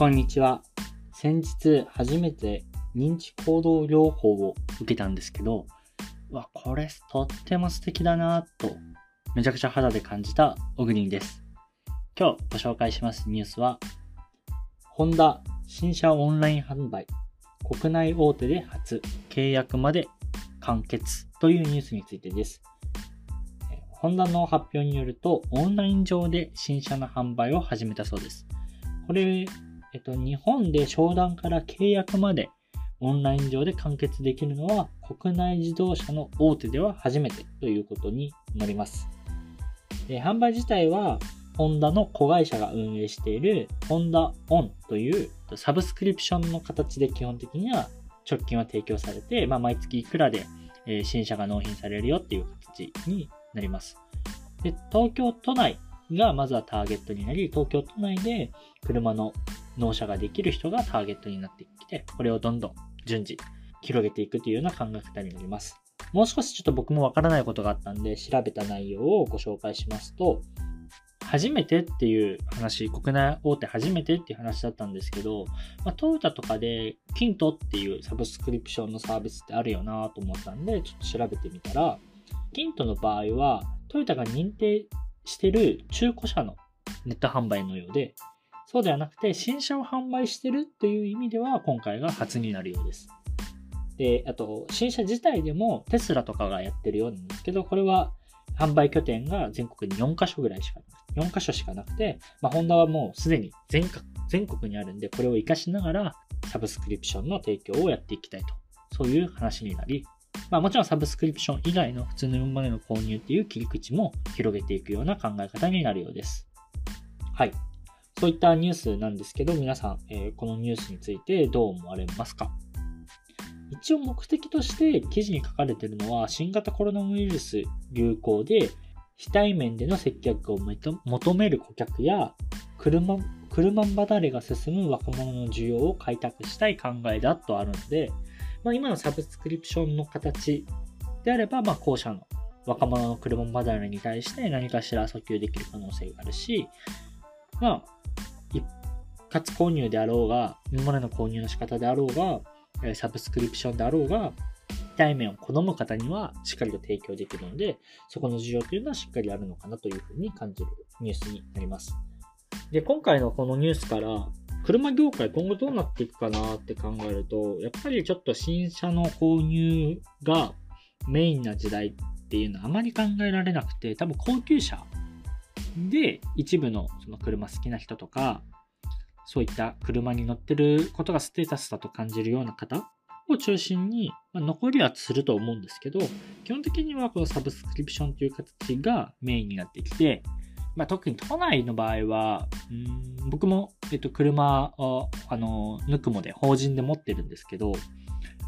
こんにちは。先日初めて認知行動療法を受けたんですけど、わ、これとっても素敵だなと、めちゃくちゃ肌で感じたオグリンです。今日ご紹介しますニュースは、ホンダ新車オンライン販売、国内大手で初契約まで完結というニュースについてです。ホンダの発表によると、オンライン上で新車の販売を始めたそうです。これ、えっと、日本で商談から契約までオンライン上で完結できるのは国内自動車の大手では初めてということになります。で販売自体はホンダの子会社が運営しているホンダオンというサブスクリプションの形で基本的には直近は提供されて、まあ、毎月いくらで新車が納品されるよっていう形になります。で東京都内がまずはターゲットになり、東京都内で車の納車ができる人がターゲットになってきて、これをどんどん順次広げていくというような考え方になります。もう少しちょっと僕もわからないことがあったんで、調べた内容をご紹介しますと、初めてっていう話、国内大手初めてっていう話だったんですけど、まあ、トヨタとかでキントっていうサブスクリプションのサービスってあるよなと思ったんで、ちょっと調べてみたら、キントの場合は、トヨタが認定してる中古車のネット販売のようで、そうではなくて新車を販売してるという意味では今回が初になるようです。で、あと新車自体でもテスラとかがやってるようなんですけど、これは販売拠点が全国に4カ所ぐらいしかなくて、4カ所しかなくて、まあ、ホンダはもうすでに全全国にあるんで、これを活かしながらサブスクリプションの提供をやっていきたいと。そういう話になり、まあもちろんサブスクリプション以外の普通の今までの購入っていう切り口も広げていくような考え方になるようです。はい。そういったニュースなんですけど、皆さん、えー、このニュースについてどう思われますか？一応目的として記事に書かれているのは新型コロナウイルス流行で非対面での接客を求める顧客や車車離れが進む若者の需要を開拓したい考えだとあるので、まあ、今のサブスクリプションの形であれば、まあ、後者の若者の車離れに対して何かしら訴求できる可能性があるし、まあ、一括購入であろうが、今までの購入の仕方であろうが、サブスクリプションであろうが、対面を好む方にはしっかりと提供できるので、そこの需要というのはしっかりあるのかなというふうに感じるニュースになります。で、今回のこのニュースから、車業界今後どうなっていくかなって考えると、やっぱりちょっと新車の購入がメインな時代っていうのはあまり考えられなくて、多分高級車で一部のその車好きな人とか、そういった車に乗ってることがステータスだと感じるような方を中心に、まあ、残りはすると思うんですけど、基本的にはこのサブスクリプションという形がメインになってきて、まあ、特に都内の場合は、うん僕も、えっと、車を、あの、ぬくもで、法人で持ってるんですけど、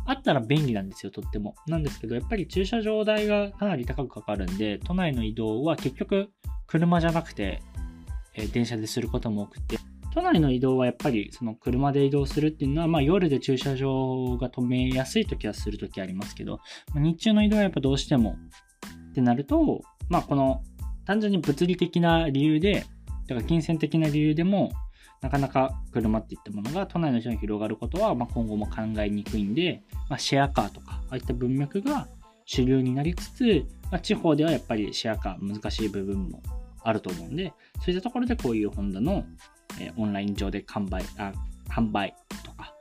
あったら便利なんですよ、とっても。なんですけど、やっぱり駐車場代がかなり高くかかるんで、都内の移動は結局、車じゃなくて、え、電車ですることも多くて、都内の移動はやっぱりその車で移動するっていうのは、まあ夜で駐車場が止めやすい時はする時ありますけど、まあ、日中の移動はやっぱどうしてもってなると、まあこの単純に物理的な理由で、だから金銭的な理由でも、なかなか車っていったものが都内の人に広がることは、ま、今後も考えにくいんで、まあ、シェアカーとか、ああいった文脈が主流になりつつ、まあ、地方ではやっぱりシェアカー難しい部分もあると思うんで、そういったところでこういうホンダの、えー、オンライン上で販売あ販売とか、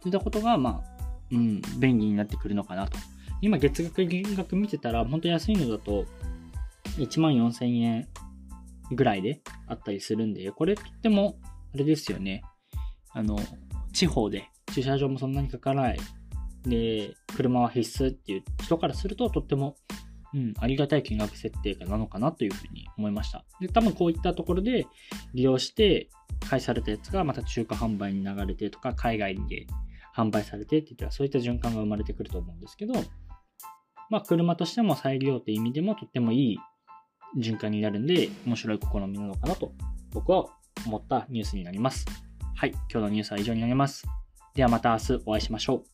そういったことが、まあ、うん、便利になってくるのかなと。今月額金額見てたら、本当安いのだと、1万4000円ぐらいであったりするんで、これとっても、あれですよね。あの、地方で駐車場もそんなにかからない。で、車は必須っていう人からすると、とっても、うん、ありがたい金額設定なのかなというふうに思いました。で、多分こういったところで利用して返されたやつがまた中華販売に流れてとか、海外で販売されてって言ったら、そういった循環が生まれてくると思うんですけど、まあ、車としても再利用という意味でもとってもいい循環になるんで、面白い試みなのかなと、僕は思ったニュースになります。はい、今日のニュースは以上になります。ではまた明日お会いしましょう。